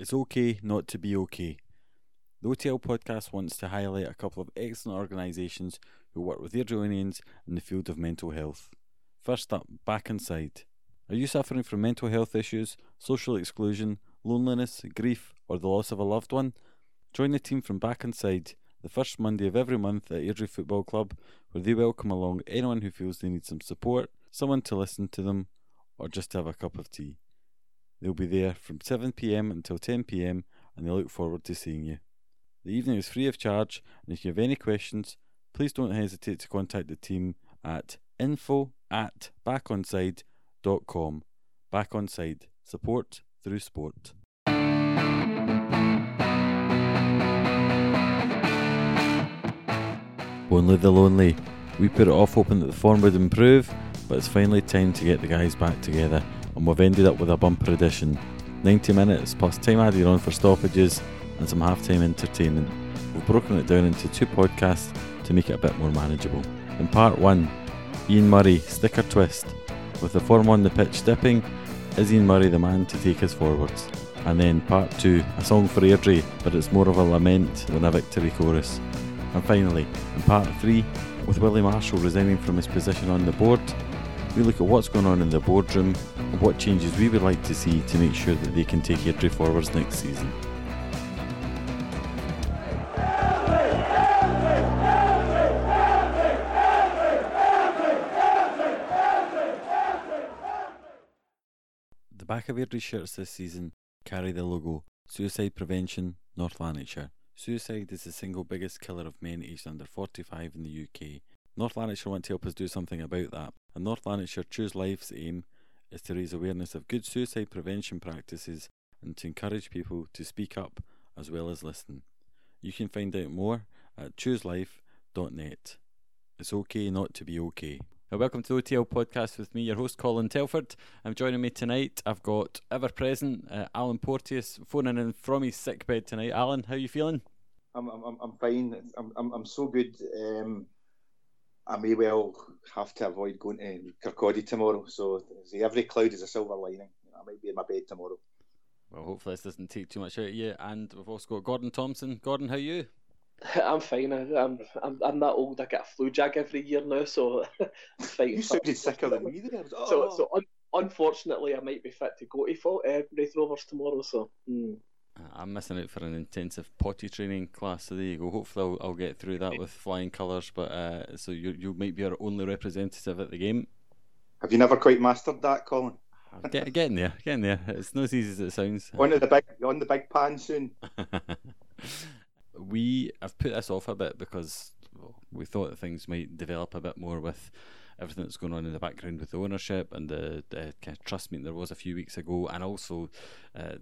It's okay not to be okay. The OTL podcast wants to highlight a couple of excellent organisations who work with Airdrieonians in the field of mental health. First up, Back Onside. Are you suffering from mental health issues, social exclusion, loneliness, grief, or the loss of a loved one? Join the team from Back Onside the first Monday of every month at Airdrie Football Club, where they welcome along anyone who feels they need some support, someone to listen to them, or just to have a cup of tea. They'll be there from 7pm until 10pm and they look forward to seeing you. The evening is free of charge, and if you have any questions, please don't hesitate to contact the team at info at backonside.com. Back on side, support through sport. Only the lonely. We put it off hoping that the form would improve, but it's finally time to get the guys back together and we've ended up with a bumper edition 90 minutes plus time added on for stoppages and some halftime entertainment. We've broken it down into two podcasts to make it a bit more manageable. In part one, Ian Murray, sticker twist. With the form on the pitch dipping, is Ian Murray the man to take us forwards? And then part two, a song for Airdrie, but it's more of a lament than a victory chorus. And finally, in part three, with Willie Marshall resigning from his position on the board, we look at what's going on in the boardroom and what changes we would like to see to make sure that they can take Airdrie forwards next season. The back of Airdrie shirts this season carry the logo Suicide Prevention North Lanarkshire. Suicide is the single biggest killer of men aged under 45 in the UK. North Lanarkshire want to help us do something about that, and North Lanarkshire Choose Life's aim is to raise awareness of good suicide prevention practices and to encourage people to speak up as well as listen. You can find out more at chooselife.net. It's okay not to be okay. Now, welcome to the OTL podcast with me, your host Colin Telford. I'm joining me tonight. I've got ever present uh, Alan Porteous phoning in from his sick bed tonight. Alan, how are you feeling? I'm I'm I'm fine. I'm I'm I'm so good. Um, I may well have to avoid going to Kirkcaldy tomorrow. So see, every cloud is a silver lining. I might be in my bed tomorrow. Well, hopefully this doesn't take too much out of you. And we've also got Gordon Thompson. Gordon, how are you? I'm fine. I'm I'm I'm that old. I get a flu jag every year now, so I'm fighting. You sounded sicker than me there. Oh. So so un- unfortunately, I might be fit to go to fall, uh, Raith Rovers tomorrow. So. Mm. I'm missing out for an intensive potty training class, so there you go. Hopefully, I'll, I'll get through that with flying colours. But uh, so you you might be our only representative at the game. Have you never quite mastered that, Colin? Get, getting there, getting there. It's not as easy as it sounds. On the big on the big pan soon. we have put this off a bit because well, we thought that things might develop a bit more with everything that's going on in the background with the ownership and the, the kind of trust meeting there was a few weeks ago, and also uh,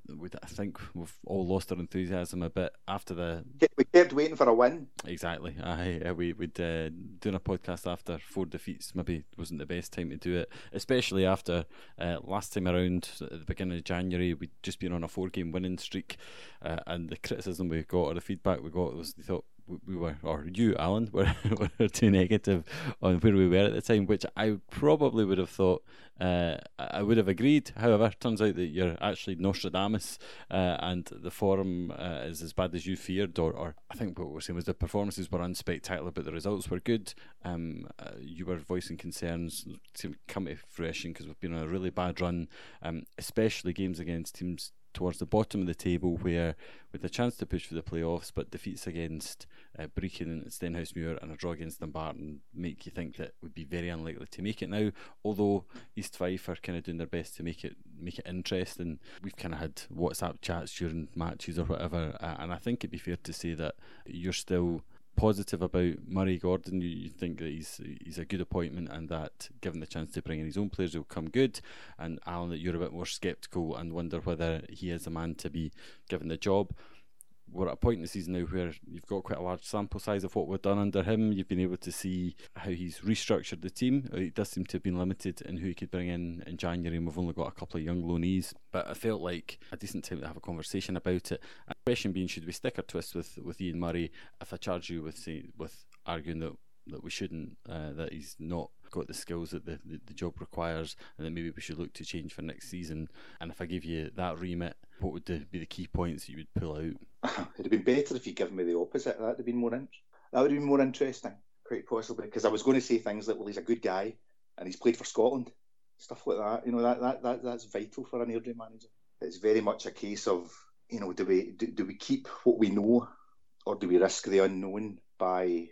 I think we've all lost our enthusiasm a bit after the. We kept waiting for a win. Exactly. I uh, we would uh, doing a podcast after four defeats maybe wasn't the best time to do it, especially after uh, last time around at the beginning of January we'd just been on a four game winning streak, uh, and the criticism we got or the feedback we got was they thought we were, or you, Alan, were, were too negative on where we were at the time, which I probably would have thought uh, I would have agreed. However, turns out that you're actually Nostradamus, uh, and the form uh, is as bad as you feared. Or, or I think what we're saying was the performances were unspectacular, but the results were good. Um, uh, you were voicing concerns to come to fruition because we've been on a really bad run, um, especially games against teams towards the bottom of the table where with a chance to push for the playoffs but defeats against uh, Brechin and Stenhousemuir and a draw against Dumbarton make you think that would be very unlikely to make it now although East Fife are kind of doing their best to make it make it interesting we've kind of had WhatsApp chats during matches or whatever uh, and I think it'd be fair to say that you're still positive about Murray Gordon. You, you, think that he's he's a good appointment and that given the chance to bring in his own players, he'll come good. And Alan, that you're a bit more sceptical and wonder whether he is a man to be given the job we're at a point in the season now where you've got quite a large sample size of what we've done under him. You've been able to see how he's restructured the team. Uh, it does seem to have been limited in who he could bring in in January, and we've only got a couple of young loanees. But I felt like a decent time to have a conversation about it. And the question being, should we stick or twist with, with Ian Murray if I charge you with say, with arguing that that we shouldn't, uh, that he's not got the skills that the, the, the job requires, and that maybe we should look to change for next season. And if I give you that remit, what would the, be the key points you would pull out? It'd have been better if you'd given me the opposite. That'd have been more in- that would have been more interesting, quite possibly, because I was going to say things like, well, he's a good guy and he's played for Scotland, stuff like that. You know, that, that, that that's vital for an Airdrie manager. It's very much a case of, you know, do we do, do we keep what we know, or do we risk the unknown by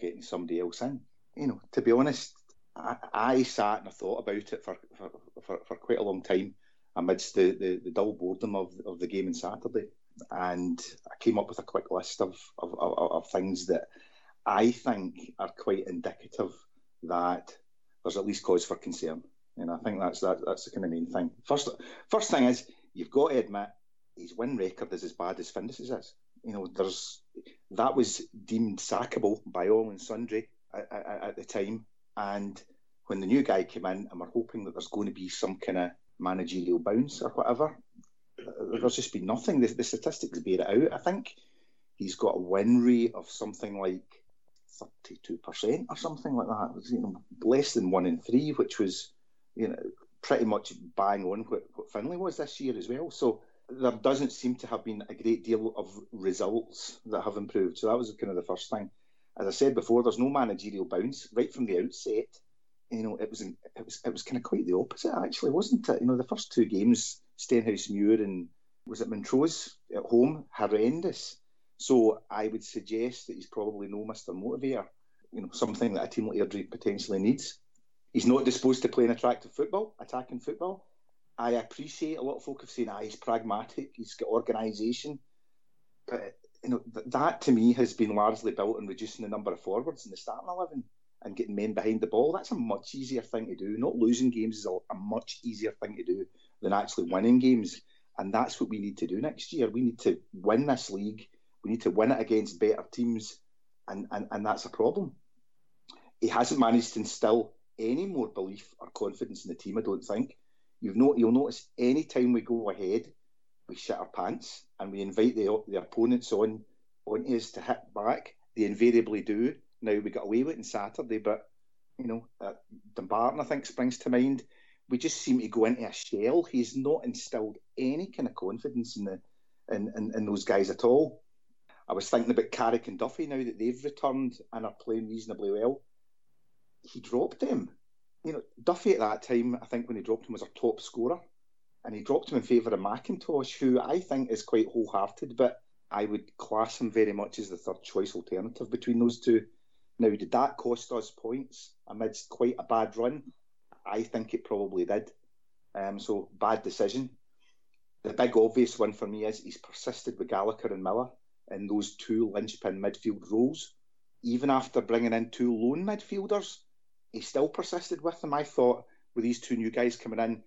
getting somebody else in? You know, to be honest, I, I sat and I thought about it for, for, for, for quite a long time amidst the, the, the dull boredom of, of the game on Saturday. And I came up with a quick list of, of, of, of things that I think are quite indicative that there's at least cause for concern. And I think that's that, that's the kind of main thing. First, first thing is you've got to admit his win record is as bad as Findus's is. You know, there's that was deemed sackable by all and sundry at, at, at the time. And when the new guy came in, and we're hoping that there's going to be some kind of managerial bounce or whatever, there's just been nothing. The, the statistics bear it out. I think he's got a win rate of something like 32% or something like that. It was, you know, less than one in three, which was, you know, pretty much bang on what, what Finlay was this year as well. So there doesn't seem to have been a great deal of results that have improved. So that was kind of the first thing. As I said before, there's no managerial bounce right from the outset. You know, it was it was it was kind of quite the opposite actually, wasn't it? You know, the first two games, Stenhousemuir and was it Montrose at home, horrendous. So I would suggest that he's probably no Mr. Motivator. You know, something that a team like Airdrie potentially needs. He's not disposed to play an attractive football, attacking football. I appreciate a lot of folk have said, ah, he's pragmatic, he's got organisation. But you know, th- that to me has been largely built on reducing the number of forwards in the starting eleven and getting men behind the ball. That's a much easier thing to do. Not losing games is a, a much easier thing to do than actually winning games. And that's what we need to do next year. We need to win this league. We need to win it against better teams. And, and, and that's a problem. He hasn't managed to instill any more belief or confidence in the team, I don't think. You've not, you'll notice any time we go ahead, we shit our pants and we invite the, the opponents on on us to hit back. They invariably do. Now we got away with it on Saturday, but you know, uh, Dumbarton I think springs to mind. We just seem to go into a shell. He's not instilled any kind of confidence in the in, in, in those guys at all. I was thinking about Carrick and Duffy now that they've returned and are playing reasonably well. He dropped them. You know, Duffy at that time, I think when he dropped him was our top scorer. And he dropped him in favour of McIntosh, who I think is quite wholehearted, but I would class him very much as the third choice alternative between those two. Now, did that cost us points amidst quite a bad run? I think it probably did. Um, so, bad decision. The big obvious one for me is he's persisted with Gallagher and Miller in those two linchpin midfield roles. Even after bringing in two loan midfielders, he still persisted with them. I thought with these two new guys coming in,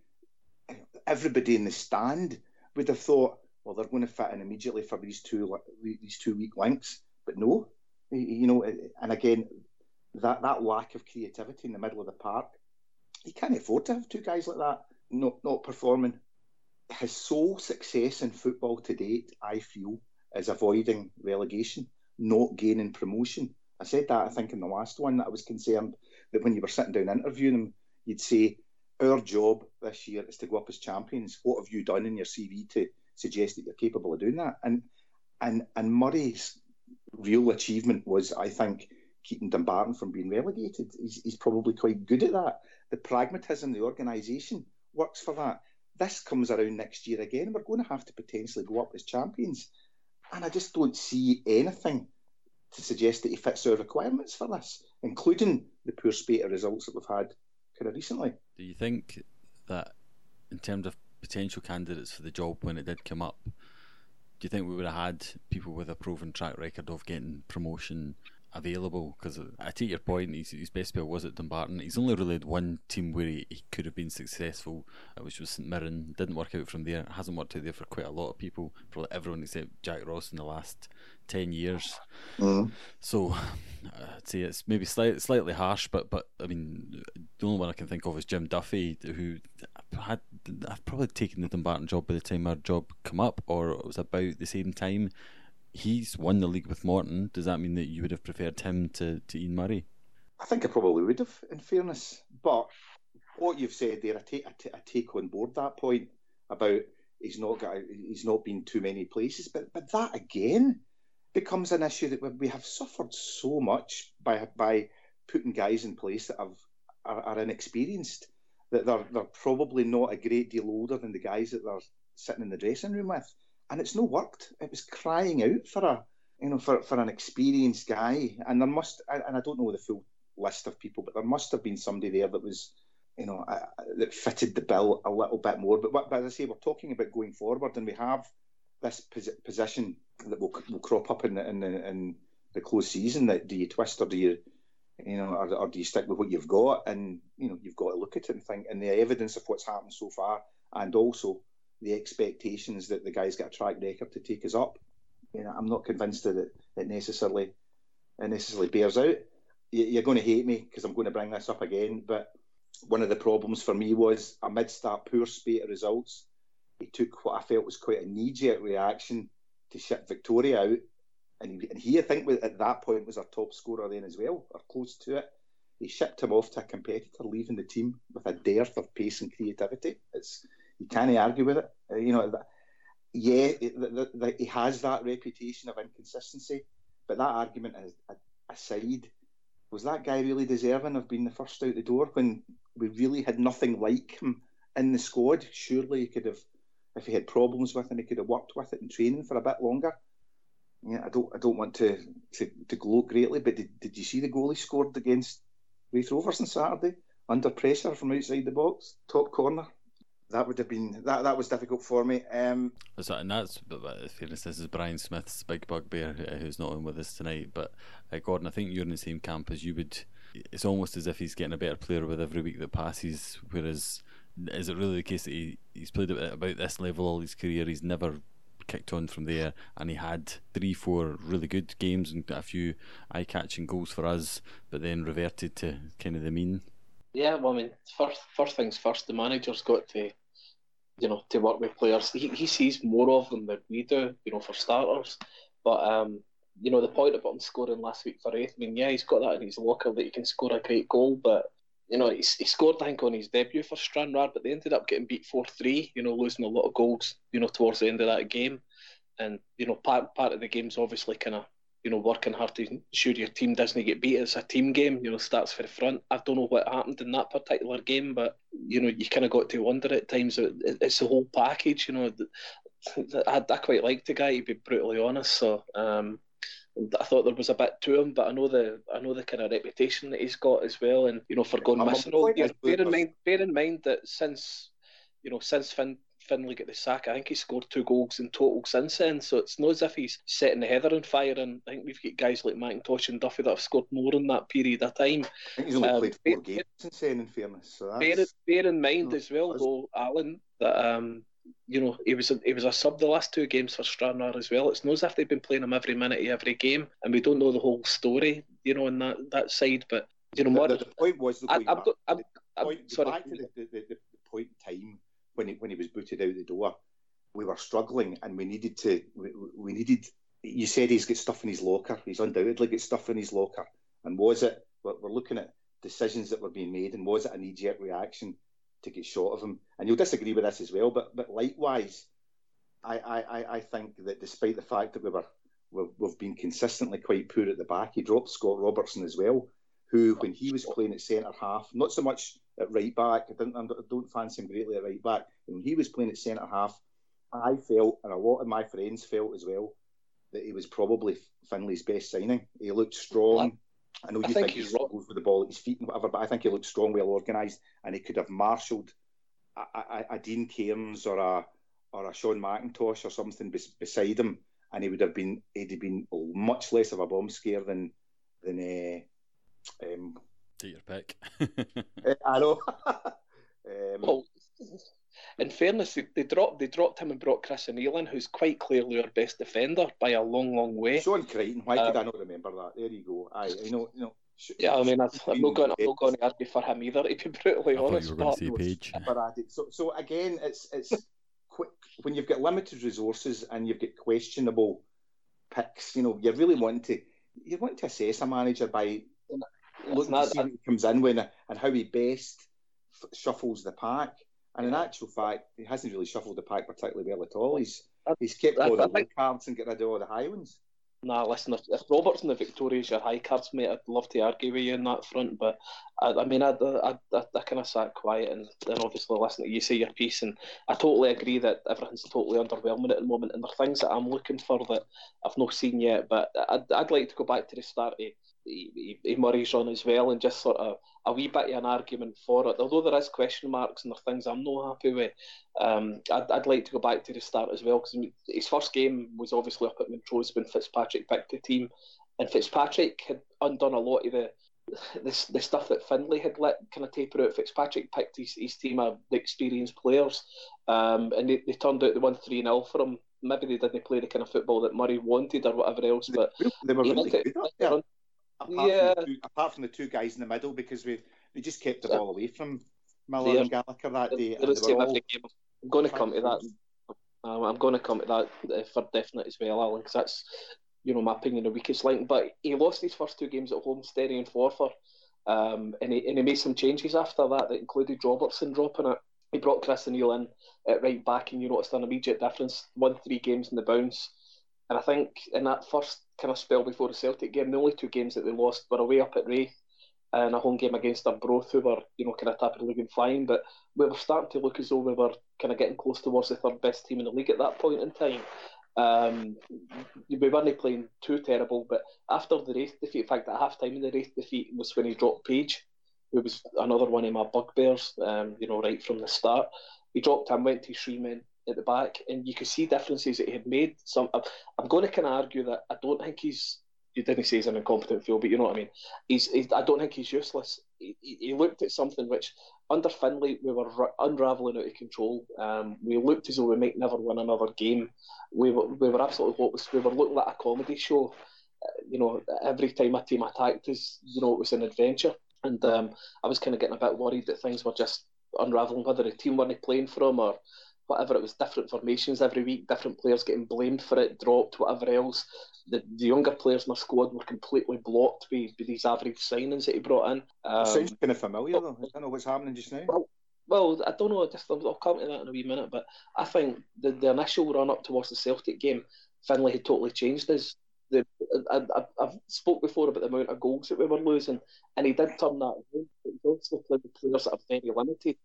everybody in the stand would have thought, well, they're going to fit in immediately for these two these two weak links. But no, you know, and again, that that lack of creativity in the middle of the park, he can't afford to have two guys like that not not performing. His sole success in football to date, I feel, is avoiding relegation, not gaining promotion. I said that I think in the last one that I was concerned that when you were sitting down interviewing him, you'd say, Our job this year is to go up as champions. What have you done in your CV to suggest that you're capable of doing that? And and and Murray's real achievement was, I think, keeping Dumbarton from being relegated. He's, he's probably quite good at that. The pragmatism, the organisation works for that. This comes around next year again. We're going to have to potentially go up as champions. And I just don't see anything to suggest that he fits our requirements for this, including the poor spate of results that we've had kind of recently. Do you think that, in terms of potential candidates for the job when it did come up, do you think we would have had people with a proven track record of getting promotion available? Because I take your point, his, his best spell was at Dumbarton. He's only really had one team where he, he could have been successful, which was St Mirren. Didn't work out from there. It hasn't worked out there for quite a lot of people, probably everyone except Jack Ross in the last 10 years. Mm. So I'd say it's maybe slight, slightly harsh, but but I mean, the only one I can think of is Jim Duffy, who had I've probably taken the Dumbarton job by the time our job come up, or it was about the same time. He's won the league with Morton. Does that mean that you would have preferred him to, to Ian Murray? I think I probably would have, in fairness. But what you've said there, I take, I, t- I take on board that point about he's not got, he's not been too many places. But but that again becomes an issue that we have suffered so much by by putting guys in place that have are, are inexperienced. That they're they're probably not a great deal older than the guys that they're sitting in the dressing room with, and it's no worked. It was crying out for a you know for, for an experienced guy, and there must and I don't know the full list of people, but there must have been somebody there that was you know uh, that fitted the bill a little bit more. But, but as I say, we're talking about going forward, and we have this position that will, will crop up in the, in the in the close season. That do you twist or do you you know, or, or, do you stick with what you've got? And you know, you've got to look at it and think, and the evidence of what's happened so far, and also the expectations that the guy's got a track record to take us up. You know, I'm not convinced that it, necessarily it necessarily bears out. You're going to hate me because I'm going to bring this up again, but one of the problems for me was amidst that poor spate of results, he took what I felt was quite a knee-jerk reaction to ship Victoria out and he, and he I think at that point was our top scorer then as well, or close to it. He shipped him off to a competitor, leaving the team with a dearth of pace and creativity. It's you can't argue with it. Uh, you know, yeah, the, the, he has that reputation of inconsistency, but that argument is, aside, was that guy really deserving of being the first out the door when we really had nothing like him in the squad? Surely he could have, if he had problems with him, he could have worked with it in training for a bit longer yeah, I don't I don't want to to, to gloat greatly, but did, did you see the goal he scored against Raith Rovers on Saturday under pressure from outside the box, top corner? That would have been that. That was difficult for me. Um, so, and that's but, but fairness. This is Brian Smith's big bugbear, uh, who's not on with us tonight. But uh, Gordon, I think you're in the same camp as you would. It's almost as if he's getting a better player with every week that passes. Whereas, is it really the case that he, he's played at about this level all his career? He's never kicked on from there, and he had three, four really good games and a few eye-catching goals for us, but then reverted to kind of the mean. Yeah, well, I mean, first first things first, the manager's got to, you know, to work with players. He, he sees more of them than we do, you know, for starters. But um, you know, the point about him scoring last week for Raith, I mean, yeah, he's got that in his locker that he can score a great goal, but you know, he, he scored, I think, on his debut for Stranraer, but they ended up getting beat 4 3, you know, losing a lot of goals, you know, towards the end of that game. And, you know, part, part of the game's obviously kind of, you know, working hard to ensure your team doesn't get beat. It's a team game, you know, starts for the front. I don't know what happened in that particular game, but, you know, you kind of got to wonder at times. It's the whole package, you know. I, I quite liked the guy, to be brutally honest. So, um, I thought there was a bit to him, but I know the I know the kind of reputation that he's got as well, and you know for going missing all year. Bear in mind, bear in mind that since you know since Finn Finlay get the sack, I think he scored two goals in total since then. So it's not as if he's setting the heather on fire. And I think we've got guys like McIntosh and Duffy that have scored more in that period of time. I think he's only um, played four bear, games since then, in fairness. So bear, bear in mind as well, though, Alan, that um, you know, he was a, he was a sub the last two games for Stranraer as well. It's not as if they've been playing him every minute of every game, and we don't know the whole story, you know, on that, that side. But you know what? The, the, point was, I, I'm, I'm, I'm, sorry. Back to the, the, the, the point in time when he, when he was booted out the door, we were struggling, and we needed to we, we needed. You said he's got stuff in his locker. He's undoubtedly got stuff in his locker. And was it? We're, looking at decisions that were being made, and was it an knee-jerk reaction to get short of him. And you'll disagree with this as well, but but likewise, I I, I think that despite the fact that we were we've, we've been consistently quite poor at the back, he dropped Scott Robertson as well, who when he was playing at centre half, not so much at right back, I don't, I don't fancy him greatly at right back. When he was playing at centre half, I felt, and a lot of my friends felt as well, that he was probably Finlay's best signing. He looked strong. I know you I think, think he struggles with the ball at his feet and whatever, but I think he looked strong, well organised, and he could have marshalled a, a, a, Dean Cairns or a or a Sean McIntosh or something bes- beside him, and he would have been he'd have been much less of a bomb scare than than uh, um, Take your pick. uh, I know. um, well, in fairness, they, they, dropped they dropped him and brought Chris O'Neill who's quite clearly our best defender by a long, long way. Sean Crichton, why um, I not remember that? There you go. I, you know, you know. Yeah, I mean, I'm not going. I'm not going to argue for him either. To be brutally I honest, you were going to say Page. So, so again, it's it's quick when you've got limited resources and you've got questionable picks. You know, you're really want to you want to assess a manager by looking to see when he comes in when and how he best f- shuffles the pack. And in actual fact, he hasn't really shuffled the pack particularly well at all. He's uh, he's kept all the low cards and get rid of all the high ones. Nah, listen, if, if Robertson the Victoria's your high cards, mate, I'd love to argue with you in that front. But I, I mean, I, I, I, I kind of sat quiet and then obviously listen to you say your piece. And I totally agree that everything's totally underwhelming at the moment. And there are things that I'm looking for that I've not seen yet. But I'd, I'd like to go back to the start of he, he, Murray's run as well, and just sort of a wee bit of an argument for it. Although there is question marks and there are things I'm not happy with, um, I'd, I'd like to go back to the start as well because his first game was obviously up at Montrose when Fitzpatrick picked the team, and Fitzpatrick had undone a lot of the the, the stuff that Findlay had let kind of taper out. Fitzpatrick picked his, his team of the experienced players, um, and they, they turned out the one three 0 for him. Maybe they didn't play the kind of football that Murray wanted or whatever else, but they were really good. Yeah. Apart, yeah. from two, apart from the two guys in the middle, because we we just kept the ball away from Miller yeah. and Gallagher that day. I'm going to come to that. Um, I'm going to come to that uh, for definite as well, Alan, because that's you know my opinion the weakest link. But he lost his first two games at home, Sterry and Forfar, um, and he and he made some changes after that that included Robertson dropping it. He brought Chris O'Neill in at right back, and you noticed an immediate difference. Won three games in the bounce, and I think in that first kind of spell before the Celtic game. The only two games that they lost were away up at Raith and a home game against Arbroath, who were, you know, kind of of the league and flying. But we were starting to look as though we were kind of getting close towards the third best team in the league at that point in time. Um, we weren't playing too terrible, but after the Raith defeat, in fact, at half time in the Raith defeat was when he dropped Page, who was another one of my bugbears, um, you know, right from the start. He dropped him, went to three men, at the back, and you could see differences that he had made. Some I'm going to kind of argue that I don't think he's. You didn't say he's an incompetent fool, but you know what I mean. He's. he's I don't think he's useless. He, he, looked at something which under Findlay we were unraveling out of control. Um, we looked as though we might never win another game. We were we were absolutely hopeless. We were looking like a comedy show. Uh, you know, every time a team attacked us, you know, it was an adventure. And um, I was kind of getting a bit worried that things were just unraveling, whether the team weren't playing for or whatever it was, different formations every week, different players getting blamed for it, dropped, whatever else. The, the younger players in our squad were completely blocked by, by these average signings that he brought in. Um, sounds kind of familiar though. I don't know what's happening just now. Well, well, I don't know. Just I'll come to that in a wee minute, but I think the, the initial run up towards the Celtic game, Findlay had totally changed his. The, I, I, I've spoke before about the amount of goals that we were losing, and he did turn that around. He obviously played with players that are very limited,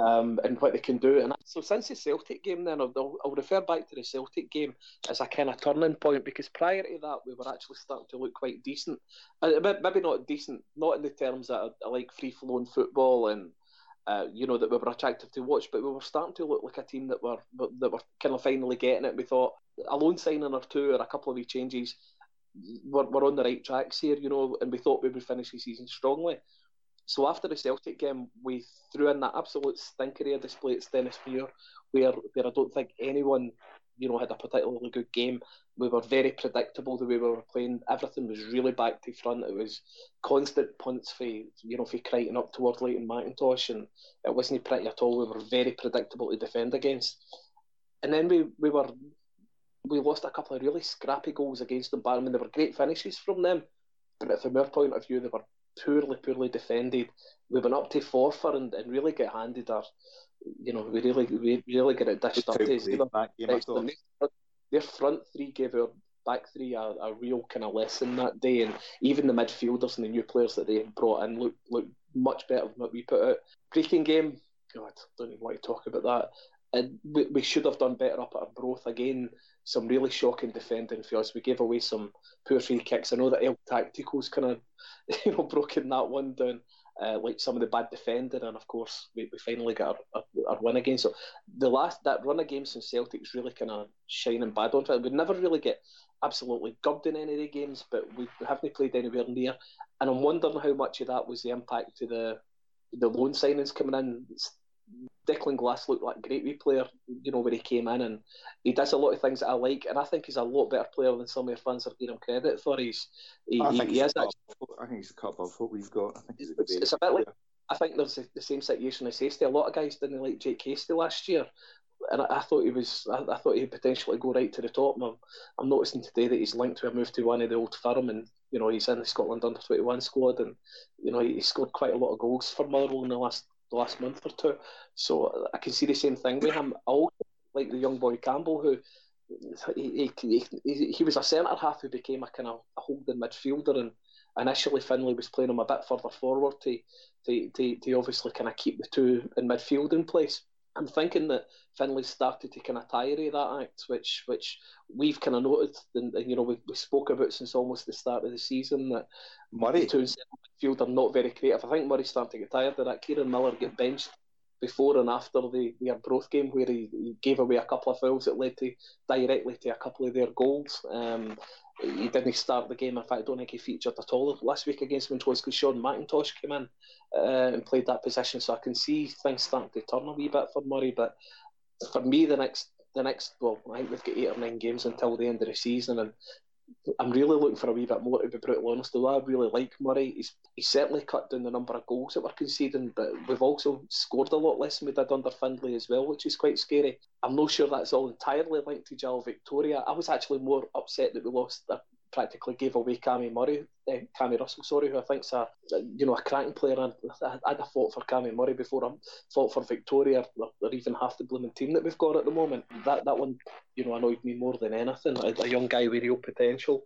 um, and what they can do. And so since the Celtic game, then I'll, I'll refer back to the Celtic game as a kind of turning point because prior to that, we were actually starting to look quite decent. Uh, maybe not decent, not in the terms that I, like free flowing football and. Uh, you know that we were attractive to watch, but we were starting to look like a team that were that were kind of finally getting it. We thought a loan signing or two or a couple of changes, we're, we're on the right tracks here, you know, and we thought we would finish the season strongly. So after the Celtic game, we threw in that absolute stinker display at Stenhousemuir, where where I don't think anyone, you know, had a particularly good game. We were very predictable the way we were playing. Everything was really back to front. It was constant punts for you know for Crichton up towards Leighton McIntosh, and it wasn't pretty at all. We were very predictable to defend against. And then we, we were we lost a couple of really scrappy goals against them. But I mean, they were great finishes from them, but from our point of view, they were poorly, poorly defended. We went up to Forfar and, and really get handed our, you know, we really, we really get it dished up to Their front three gave our back three a, a real kind of lesson that day, and even the midfielders and the new players that they brought in looked looked much better than what we put out. Brechin game, God, don't even want to talk about that. And we, we should have done better up at Arbroath again some really shocking defending for us. We gave away some poor free kicks. I know that El Tactico's kind of you know broken that one down, uh, like some of the bad defending, and of course we, we finally got our, our, our, win again. So the last that run of games since Celtic's really kind of shining bad on. We never really get absolutely gubbed in any of the games, but we haven't played anywhere near. And I'm wondering how much of that was the impact to the the loan signings coming in. Declan Glass looked like a great wee player, you know, when he came in, and he does a lot of things that I like, and I think he's a lot better player than some of the fans are giving him credit for. He's, he, I, think he, he is actually, I think he's a couple of what we've got. I think he's a it's, it's a bit like I think there's a, the same situation as Hastie. A lot of guys didn't like Jake Hastie last year. and I, I, thought he was. I, I, thought he'd potentially go right to the top. I'm, I'm noticing today that he's linked to a move to one of the old firm, and you know he's in the Scotland under twenty one squad, and you know he, he scored quite a lot of goals for Motherwell in the last the last month or two. So I can see the same thing with him. I also like the young boy Campbell who. He, he, he, he was a centre half who became a kind of a holding midfielder, and initially Finlay was playing him a bit further forward to, to, to, to obviously kind of keep the two in midfield in place. I'm thinking that Finlay started to kind of tire of that act, which which we've kind of noted, and, and you know we, we spoke about since almost the start of the season that Murray the two in midfield are not very creative. I think Murray starting to get tired of that. Kieran Miller get benched before and after the, the Arbroath game where he, he, gave away a couple of fouls that led to directly to a couple of their goals. Um, he didn't start the game. In fact, I don't think he featured at all last week against Montrose because Sean McIntosh came in uh, and played that position. So I can see things starting to turn a wee bit for Murray. But for me, the next the next well, I think we've got eight or nine games until the end of the season, and I'm really looking for a wee bit more, to be brutally honest. Though I really like Murray. He's, he's certainly cut down the number of goals that we're conceding, but we've also scored a lot less than we did under Findlay as well, which is quite scary. I'm not sure that's all entirely linked to Jal Victoria. I was actually more upset that we lost practically gave away Cammy Murray, uh, Cammy Russell, sorry, who I think's a you know a cracking player. And I, I'd have fought for Cammy Murray before I fought for Victoria or, or, even half the blooming team that we've got at the moment. That that one, you know, annoyed me more than anything. A, a young guy with real potential.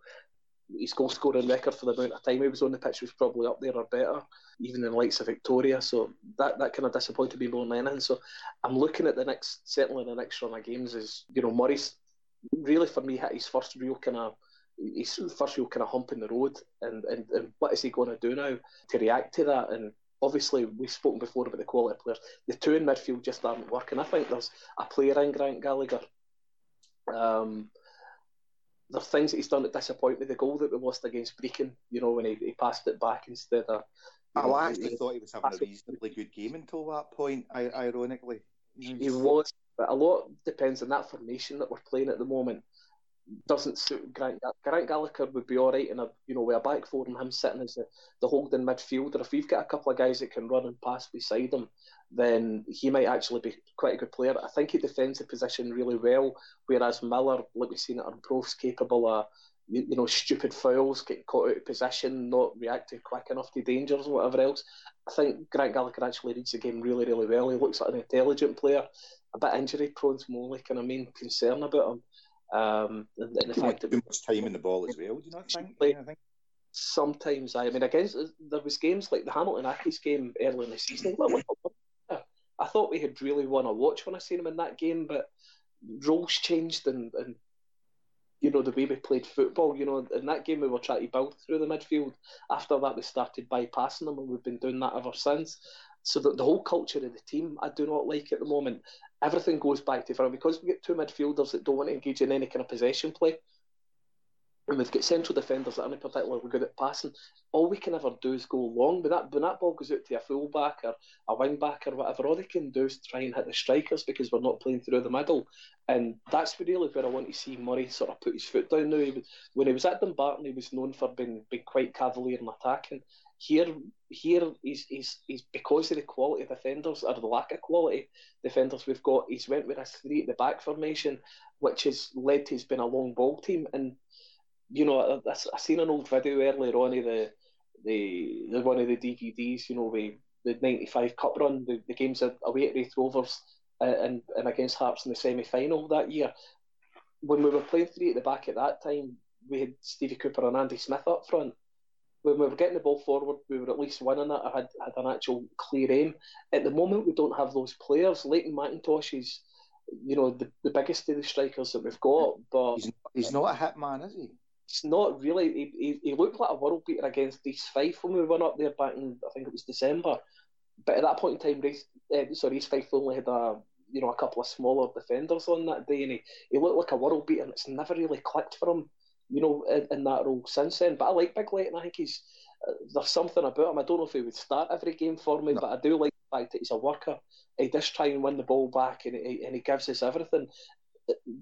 His goal scoring record for the amount of time he was on the pitch was probably up there or better, even in likes of Victoria. So that, that kind of disappointed me more than anything. So I'm looking at the next, certainly the next run of games is, you know, Murray's really for me hit his first real kind of he's first real kind of hump in the road, and, and, and what is he going to do now to react to that? And obviously, we've spoken before about the quality of players. The two in midfield just aren't working. I think there's a player in Grant Gallagher. Um, there's things that he's done that disappoint me. The goal that we lost against Brechin, you know, when he, he passed it back instead of. I actually thought he was having a reasonably good game until that point, ironically. He was, but a lot depends on that formation that we're playing at the moment doesn't suit Grant. Grant Gallagher would be all right in a you know with a back four and him sitting as the, the holding midfielder. If we've got a couple of guys that can run and pass beside him, then he might actually be quite a good player. I think he defends the position really well, whereas Miller, like we've seen at Arbroath's capable of you, you know stupid fouls, getting caught out of position, not reacting quick enough to dangers or whatever else. I think Grant Gallagher actually reads the game really, really well. He looks like an intelligent player, a bit injury prone, my only kind of main concern about him. Um, and, and the fact that too much time in the ball as well. Do you not think? Like, sometimes I, I mean, against there was games like the Hamilton Accies game early in the season. I thought we had really won a watch when I seen him in that game, but roles changed and, and you know the way we played football. You know, in that game we were trying to build through the midfield. After that, we started bypassing them, and we've been doing that ever since. So the, the whole culture of the team, I do not like at the moment everything goes back to front because we get two midfielders that don't want to engage in any kind of possession play. And we've got central defenders that aren't particularly good at passing. All we can ever do is go long. When that when that ball goes out to a fullback or a wing back or whatever, all they can do is try and hit the strikers because we're not playing through the middle. And that's really where I want to see Murray sort of put his foot down now. He was, when he was at Dumbarton, he was known for being, being quite cavalier in attacking. Here, here he's, he's, he's because of the quality of defenders or the lack of quality defenders we've got. He's went with a three at the back formation, which has led to has been a long ball team. And you know, I, I seen an old video earlier on of the the, the one of the DVDs. You know, the the '95 Cup run, the, the games away at Raith Rovers uh, and and against Hearts in the semi final that year. When we were playing three at the back at that time, we had Stevie Cooper and Andy Smith up front when we were getting the ball forward, we were at least winning it. I had had an actual clear aim. At the moment, we don't have those players. Leighton McIntosh is, you know, the, the biggest of the strikers that we've got, but he's, he's not a hit man, is he? It's not really. He, he, he looked like a world beater against East Fife when we went up there back in I think it was December. But at that point in time, Race, uh, sorry, East Fife only had a you know a couple of smaller defenders on that day, and he, he looked like a world beater, and it's never really clicked for him you know, in, in that role since then. But I like Big Leighton. I think he's uh, there's something about him. I don't know if he would start every game for me, no. but I do like the fact that he's a worker. He does try and win the ball back, and he, and he gives us everything.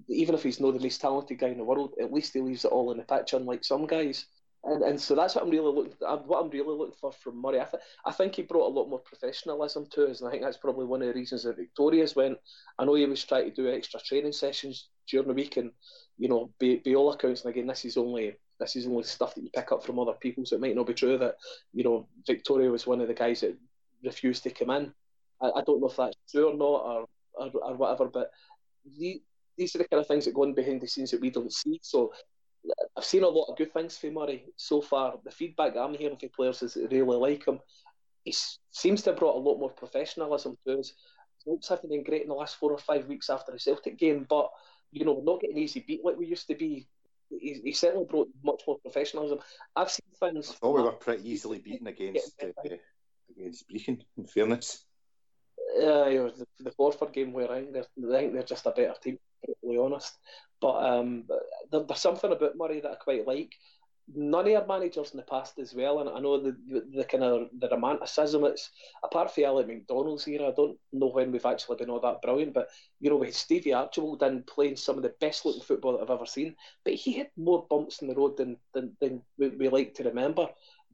Even if he's not the most talented guy in the world, at least he leaves it all in the pitch, unlike some guys. and, and so that's what I'm really looking. What I'm really looking for from Murray. I, th- I think he brought a lot more professionalism to us, and I think that's probably one of the reasons that Victoria's went. I know he was trying to do extra training sessions during the week, and you know, by, by all accounts, and again, this is only this is only stuff that you pick up from other people, so it might not be true that you know Victoria was one of the guys that refused to come in. I, I don't know if that's true or not, or or, or whatever, but the, these are the kind of things that go on behind the scenes that we don't see. So I've seen a lot of good things from Murray so far. The feedback I'm hearing from players is they really like him. He seems to have brought a lot more professionalism to us. Results haven't been great in the last four or five weeks after the Celtic game, but you know, not getting easy beat like we used to be. He, he certainly brought much more professionalism. I've seen things. I thought we were pretty easily beaten against uh, against Brechin. In fairness, uh, the, the Forfar game where I think they're, I think they're just a better team, to be honest. But um, there, there's something about Murray that I quite like. None of our managers in the past as well, and I know the, the, the kind of the romanticism. It's apart from Alec McDonald's era. I don't know when we've actually been all that brilliant, but you know, with Stevie Archibald in playing some of the best looking football that I've ever seen, but he had more bumps in the road than than, than we, we like to remember.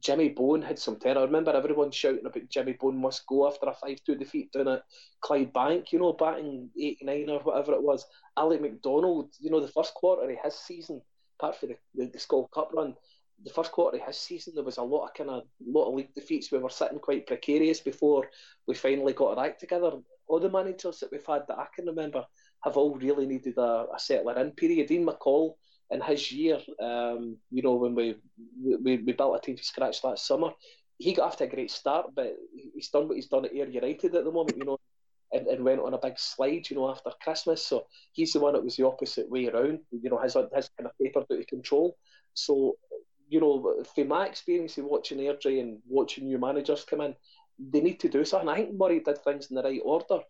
Jimmy Bone had some terror. I remember everyone shouting about Jimmy Bone must go after a 5 2 defeat down at Clydebank, you know, batting 89 or whatever it was. Ali McDonald, you know, the first quarter of his season, apart from the, the, the Cup run, the first quarter of his season, there was a lot of kind of lot of league defeats. We were sitting quite precarious before we finally got our act together. All the managers that we've had that I can remember have all really needed a, a settler in period. Dean McCall in his year, um, you know, when we, we we built a team from scratch last summer, he got off to a great start, but he's done what he's done at Ayr United at the moment, you know, and, and went on a big slide, you know, after Christmas. So he's the one that was the opposite way around, you know, has his kind of paper to control. So, you know, from my experience of watching Airdrie and watching new managers come in, they need to do something. I think Murray did things in the right order,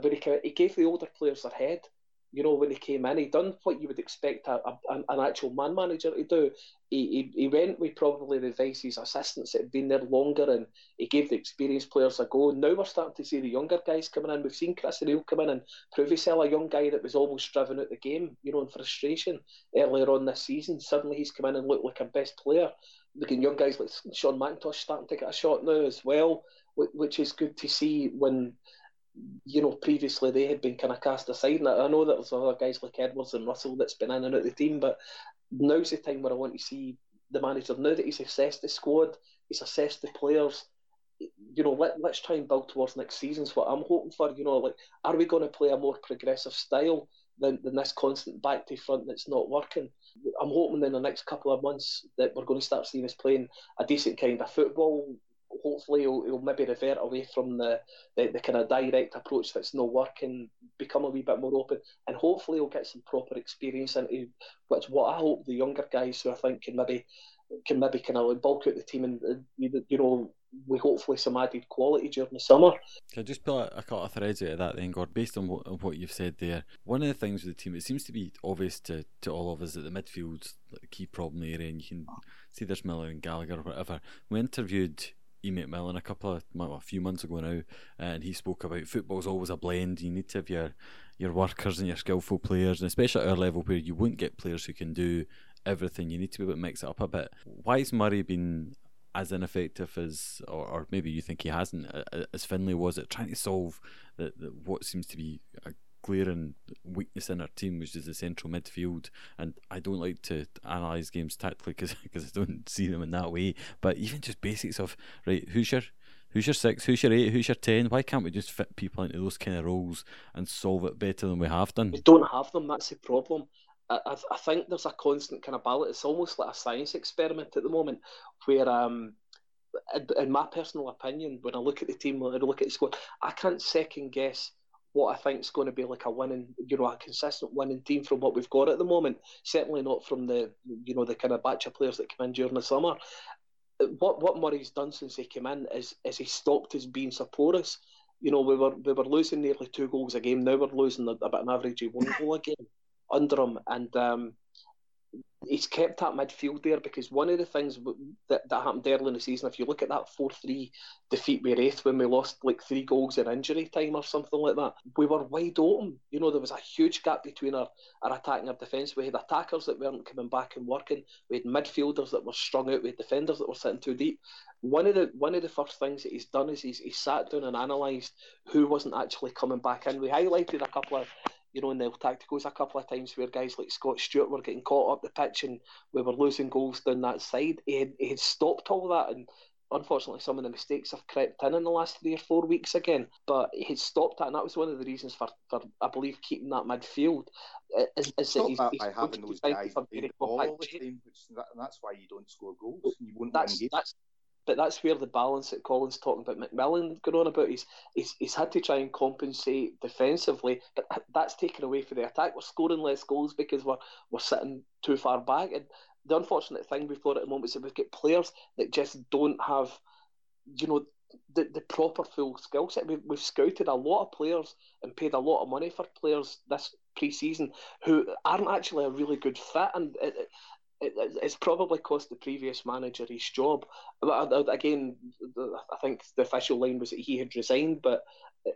but he, he gave the older players their head you know, when he came in, he done what you would expect a, a, an actual man manager to do. He, he, he went with probably the Vice's assistants that had been there longer and he gave the experienced players a go. Now we're starting to see the younger guys coming in. We've seen Chris O'Neill come in and prove himself a young guy that was almost driven out the game, you know, in frustration earlier on this season. Suddenly he's come in and looked like a best player. Looking young guys like Sean McIntosh starting to get a shot now as well, which is good to see when you know, previously they had been kind of cast aside. And I know that there's other guys like Edwards and Russell that's been in and out the team, but now's the time where I want to see the manager, now that he's assessed the squad, he's assessed the players, you know, let, let's try and build towards next season's what I'm hoping for. You know, like, are we going to play a more progressive style than, than this constant back to front that's not working? I'm hoping in the next couple of months that we're going to start seeing us playing a decent kind of football hopefully he'll, he'll, maybe revert away from the, the, the, kind of direct approach that's not working, become a wee bit more open, and hopefully he'll get some proper experience into which what I hope the younger guys who I think can maybe can maybe kind of bulk out the team and you know we hopefully some added quality during the summer. Can I just pull a, a couple of threads out of that then, Gord? Based on what, what you've said there, one of the things with the team, it seems to be obvious to, to all of us that the midfield's a key problem area, and you can see there's Miller and Gallagher or whatever. We interviewed E. McMillan a couple of well, a few months ago now, and he spoke about football's always a blend. You need to have your your workers and your skillful players, and especially at our level where you won't get players who can do everything. You need to be able to mix it up a bit. Why has Murray been as ineffective as, or, or maybe you think he hasn't, as Finlay was at trying to solve the, the, what seems to be a glaring weakness in our team, which is the central midfield. And I don't like to analyse games tactically because I don't see them in that way. But even just basics of right, who's your who's your six, who's your eight, who's your ten? Why can't we just fit people into those kind of roles and solve it better than we have done? We don't have them. That's the problem. I, I think there's a constant kind of balance. It's almost like a science experiment at the moment, where um, in my personal opinion, when I look at the team, when I look at the squad, I can't second guess what I think is going to be like a winning, you know, a consistent winning team from what we've got at the moment. Certainly not from the, you know, the kind of batch of players that come in during the summer. What what Murray's done since he came in is is he stopped his being so porous. You know, we were we were losing nearly two goals a game. Now we're losing about an average of one goal a game under him, and um, he's kept that midfield there because one of the things that, that happened early in the season, if you look at that 4 3 defeat with Raith when we lost like three goals in injury time or something like that, we were wide open. You know, there was a huge gap between our, our attack and our defence. We had attackers that weren't coming back and working. We had midfielders that were strung out. We had defenders that were sitting too deep. One of the one of the first things that he's done is he's, he's sat down and analysed who wasn't actually coming back in. We highlighted a couple of you know, in the tacticals a couple of times where guys like Scott Stewart were getting caught up the pitch and we were losing goals down that side. He had, he had stopped all that and unfortunately some of the mistakes have crept in in the last three or four weeks again. But he had stopped that and that was one of the reasons for, for I believe, keeping that midfield. Is, is that he's, he's having those guys the ball all the time, which that, that's why you don't score goals. Oh, you won't that's, win games. But that's where the balance that Colin's talking about McMillan going on about. He's, he's, he's had to try and compensate defensively, but that's taken away for the attack. We're scoring less goals because we're, we're sitting too far back. And the unfortunate thing we've got at the moment is that we've got players that just don't have, you know, the, the proper full skill set. We've, we've scouted a lot of players and paid a lot of money for players this pre-season who aren't actually a really good fit. And it, it, it's probably cost the previous manager his job. But uh, again, I think the official line was that he had resigned, but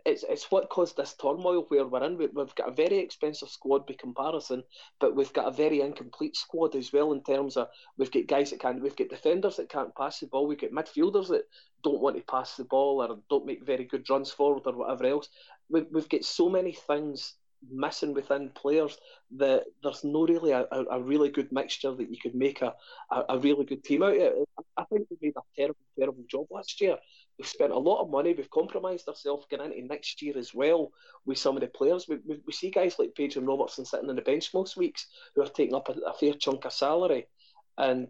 it's it's what caused this turmoil where we're in. We've got a very expensive squad by comparison, but we've got a very incomplete squad as well in terms of we've got guys that can't, we've got defenders that can't pass the ball, we've got midfielders that don't want to pass the ball or don't make very good runs forward or whatever else. We've, we've got so many things missing within players that there's no really a, a, really good mixture that you could make a, a, a, really good team out of. I think we made a terrible, terrible job last year. We've spent a lot of money. We've compromised ourselves getting into next year as well with some of the players. We, we, we see guys like Page and Robertson sitting on the bench most weeks who are taking up a, a fair chunk of salary. And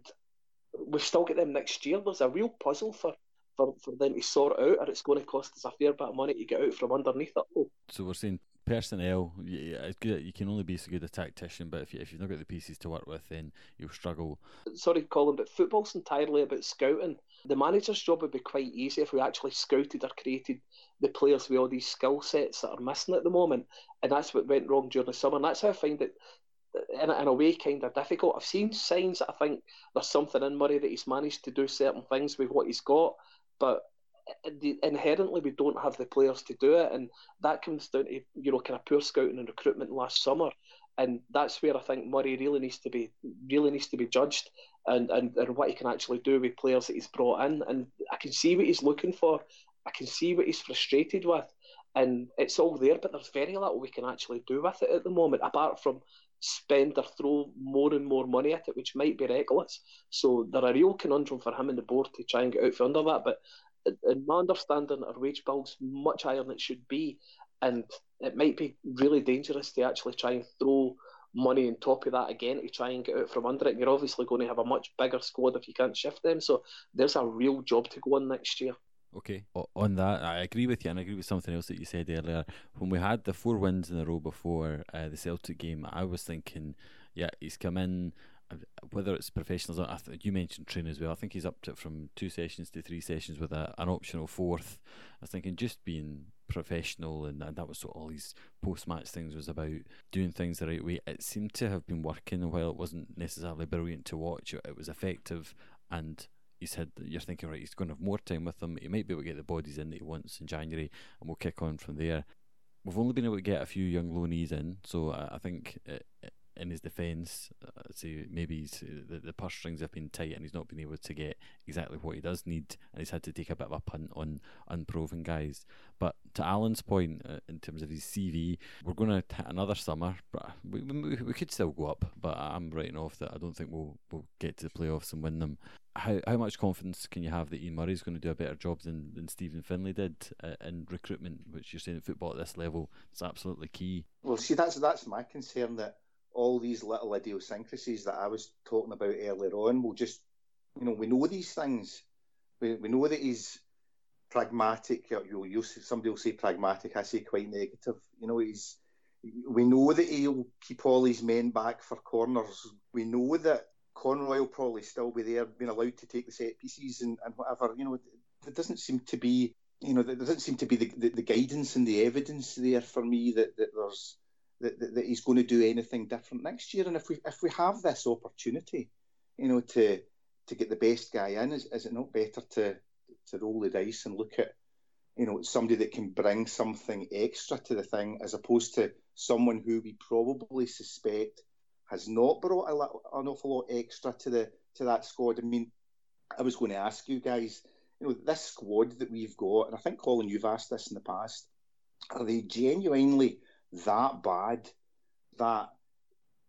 we've still got them next year. There's a real puzzle for for, for them to sort out, or it's going to cost us a fair bit of money to get out from underneath it. So we're saying personnel, eh, you, you can only be so good a tactician, but if, you, if you've not got the pieces to work with, then you'll struggle. Sorry, Colin, but football's entirely about scouting. The manager's job would be quite easy if we actually scouted or created the players with all these skill sets that are missing at the moment. And that's what went wrong during the summer. And that's how I find it, in a, in a way, kind of difficult. I've seen signs that I think there's something in Murray that he's managed to do certain things with what he's got, but inherently we don't have the players to do it, and that comes down to you know kind of poor scouting and recruitment last summer, and that's where I think Murray really needs to be really needs to be judged, and and, and what he can actually do with players that he's brought in, and I can see what he's looking for, I can see what he's frustrated with, and it's all there, but there's very little we can actually do with it at the moment, apart from spend or throw more and more money at it, which might be reckless. So there are a real conundrum for him and the board to try and get out from under that. But in my understanding, our wage bill's much higher than it should be, and it might be really dangerous to actually try and throw money on top of that again to try and get out from under it. You're obviously going to have a much bigger squad if you can't shift them. So there's a real job to go on next year. Okay, on that, I agree with you, and I agree with something else that you said earlier. When we had the four wins in a row before uh, the Celtic game, I was thinking, yeah, he's come in whether it's professionals, I th- you mentioned training as well. I think he's upped it from two sessions to three sessions with a, an optional fourth. I was thinking just being professional, and, and that was what all these post match things was about doing things the right way. It seemed to have been working, while it wasn't necessarily brilliant to watch, it was effective. And he said you're thinking, right, he's going to have more time with them. He might be able to get the bodies in that he wants in January, and we'll kick on from there. We've only been able to get a few young loanees in, so I, I think it, it, in his defence, uh, say maybe uh, the, the purse strings have been tight and he's not been able to get exactly what he does need, and he's had to take a bit of a punt on unproven guys. But to Alan's point, uh, in terms of his CV, we're going to hit another summer, but we, we, we could still go up. But I'm writing off that I don't think we'll we'll get to the playoffs and win them. How how much confidence can you have that Ian Murray is going to do a better job than, than Stephen Findlay did uh, in recruitment, which you're saying football at this level is absolutely key? Well, see, that's that's my concern that all these little idiosyncrasies that I was talking about earlier on will just, you know, we know these things. We, we know that he's pragmatic. You'll, you'll, somebody will say pragmatic. I say quite negative. You know, he's. We know that he'll keep all his men back for corners. We know that Conroy will probably still be there, being allowed to take the set pieces and, and whatever. You know, there doesn't seem to be, you know, there doesn't seem to be the, the, the guidance and the evidence there for me that, that there's that, that, he's going to do anything different next year. And if we if we have this opportunity, you know, to to get the best guy in, is, is it not better to to roll the dice and look at you know somebody that can bring something extra to the thing as opposed to someone who we probably suspect has not brought a lot, an awful lot extra to the to that squad. I mean, I was going to ask you guys, you know, this squad that we've got, and I think Colin, you've asked this in the past, are they genuinely that bad that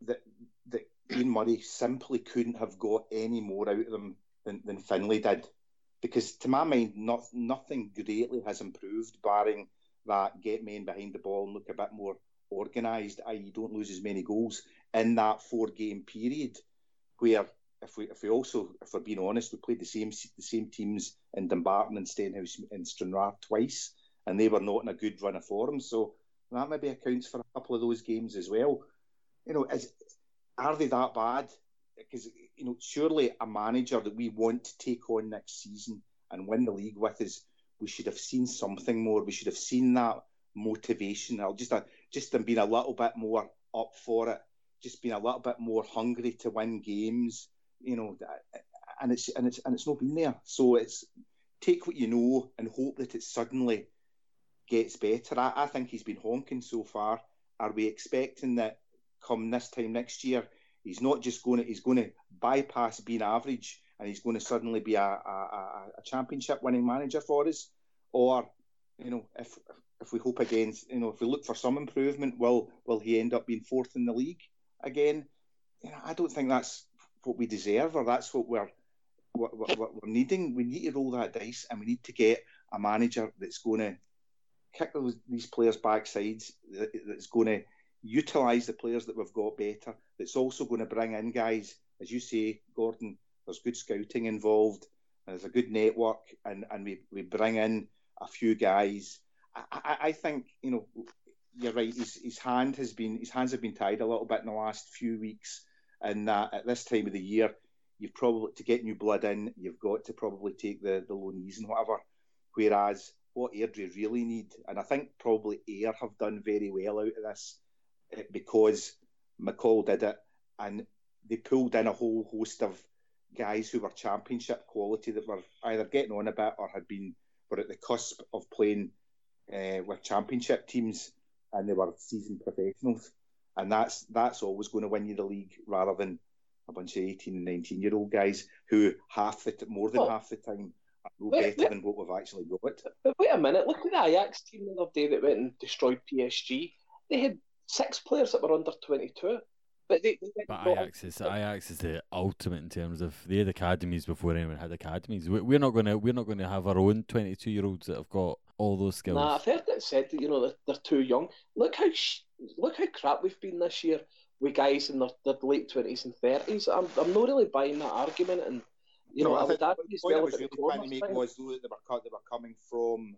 that that Ian Murray simply couldn't have got any more out of them than, than Findlay did? Because to my mind, not, nothing greatly has improved, barring that get men behind the ball and look a bit more organised, i.e., don't lose as many goals in that four game period. Where if we if we also if we're being honest, we played the same the same teams in Dumbarton and Stenhouse and Stranraer twice, and they were not in a good run of form. So that maybe accounts for a couple of those games as well. You know, is are they that bad? Because you know, surely a manager that we want to take on next season and win the league with is we should have seen something more. We should have seen that motivation. I'll just just them being a little bit more up for it, just being a little bit more hungry to win games. You know, and it's and it's and it's not been there. So it's take what you know and hope that it suddenly gets better. I, I think he's been honking so far. Are we expecting that come this time next year, he's not just going to he's going to bypass being average and he's going to suddenly be a, a, a championship winning manager for us, or you know if if we hope against you know if we look for some improvement, will will he end up being fourth in the league again? You know, I don't think that's what we deserve or that's what we're what, what, what we're needing. We need to roll that dice and we need to get a manager that's going to kick those, these players' backsides, that, that's going to utilise the players that we've got better. That's also going to bring in guys, as you say, Gordon. There's good scouting involved. and there's a good network, and, and we, we bring in a few guys. I, I, I think you know you're right. His, his hand has been his hands have been tied a little bit in the last few weeks, and that at this time of the year, you've probably to get new blood in, you've got to probably take the the loanees and whatever. Whereas what Air Airdrie really need, and I think probably Ayr have done very well out of this, because McCall did it, and they pulled in a whole host of guys who were championship quality that were either getting on a bit or had been were at the cusp of playing uh, with championship teams, and they were seasoned professionals, and that's that's always going to win you the league rather than a bunch of eighteen and nineteen year old guys who half the t- more than oh. half the time are no better wait, than what we've actually got. But wait a minute, look at the Ajax team the other day that went and destroyed PSG. They had six players that were under 22. But, they, they but Ajax is Ajax is the ultimate in terms of they had academies before anyone had academies. We're not going to we're not going to have our own twenty two year olds that have got all those skills. Nah, I've heard it said that you know they're, they're too young. Look how sh- look how crap we've been this year with guys in their, their late twenties and thirties. I'm I'm not really buying that argument, and you know, I, I would argue as well. was really trying to make was though that they were they were coming from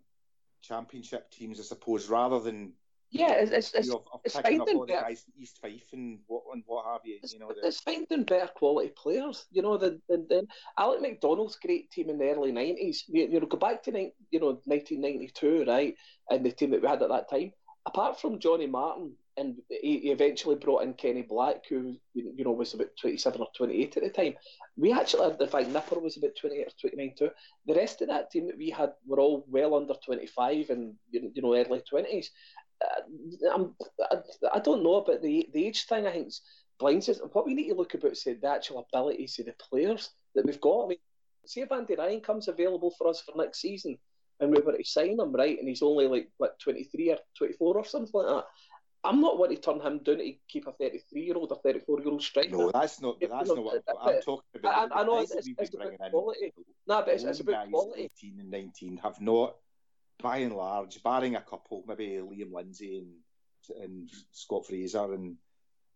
championship teams, I suppose, rather than yeah, it's it's, it's, of, of it's finding better, East Fife and what and what have you. It's, you know, the... it's finding better quality players. You know, than than, than Alec McDonald's great team in the early nineties. You, you know, go back to you know nineteen ninety two, right, and the team that we had at that time. Apart from Johnny Martin, and he, eventually brought in Kenny Black, who you know was about twenty seven or twenty eight at the time. We actually had, in fact, Nipper was about twenty eight or twenty nine too. The rest of that team that we had were all well under twenty five and you know early twenties uh, I, I don't know about the the age thing. I think blinds us. What we need to look about is the actual abilities of the players that we've got. I mean, see if Andy Ryan comes available for us for next season, and we were to sign him right, and he's only like what twenty three or twenty four or something like that. I'm not wanting to turn him down to keep a 33 year old or 34 year old striker. No, that's not. That's not what I'm talking about. I, I know it's, it's, it's about quality. No, but it's, it's about quality. 18 and 19 have not by and large, barring a couple, maybe Liam Lindsay and and Scott Fraser, and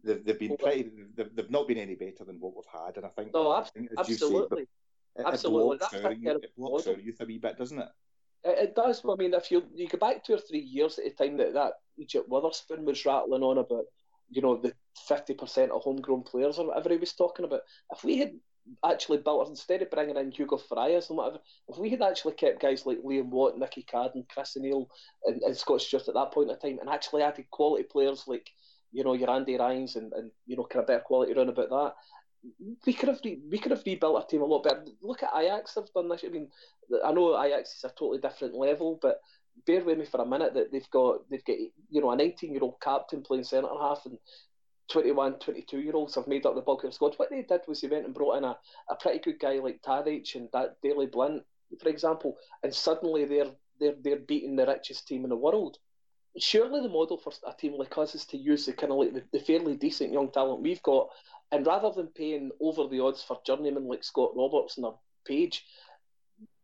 they've, they've been pretty. They've, they've not been any better than what we've had, and I think. No, absolutely, say, absolutely. It blocks, our, it blocks our youth a wee bit, doesn't it? It, does. I mean, if you you go back two or three years at the time that that Egypt Witherspoon was rattling on about, you know, the fifty percent of homegrown players or whatever he was talking about. If we had actually built instead of bringing in Hugo Farias and whatever, if we had actually kept guys like Liam Watt, Nicky Cadden, Chris O'Neill, and, and Scott Stewart at that point in time, and actually added quality players like you know, your Andy Ryans and, and you know, kind of better quality around about that. We could have re- we could have rebuilt our team a lot better. Look at Ajax; they've done this. I mean, I know Ajax is a totally different level, but bear with me for a minute that they've got they've got you know a 19 year old captain playing centre half and 21, 22 year olds have made up the bulk of the squad. What they did was they went and brought in a, a pretty good guy like Tadic and that Daley Blind, for example, and suddenly they're they're they're beating the richest team in the world surely the model for a team like us is to use the kind of like the, the, fairly decent young talent we've got, and rather than paying over the odds for journeymen like Scott Robertson or Page,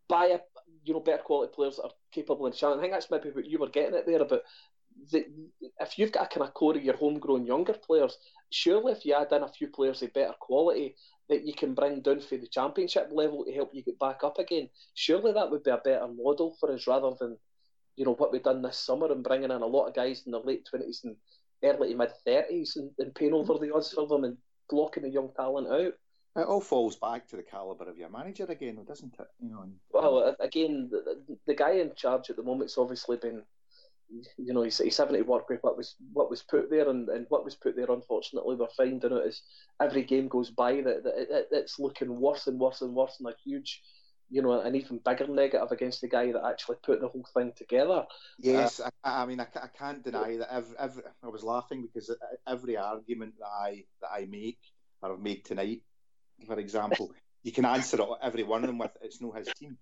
buy a you know better quality players that are capable and challenge. I think that's maybe what you were getting at there about the, if you've got a kind of core of your homegrown younger players, surely if you add in a few players of better quality that you can bring down for the championship level to help you get back up again, surely that would be a better model for us rather than you know what we've done this summer and bringing in a lot of guys in their late twenties and early to mid thirties and, and paying over the odds for them and blocking the young talent out. It all falls back to the caliber of your manager again, doesn't it? You know. And... Well, again, the, the guy in charge at the moment's obviously been, you know, he's, he's having to work with what was what was put there, and, and what was put there. Unfortunately, we're finding out as every game goes by that, that it, it's looking worse and worse and worse, and a huge you know, an even bigger negative against the guy that actually put the whole thing together. Yes, uh, I, I, mean, I, I, can't deny that. Every, every, I was laughing because every argument that I that I make or I've made tonight, for example, you can answer it, every one of them with "it's no his team."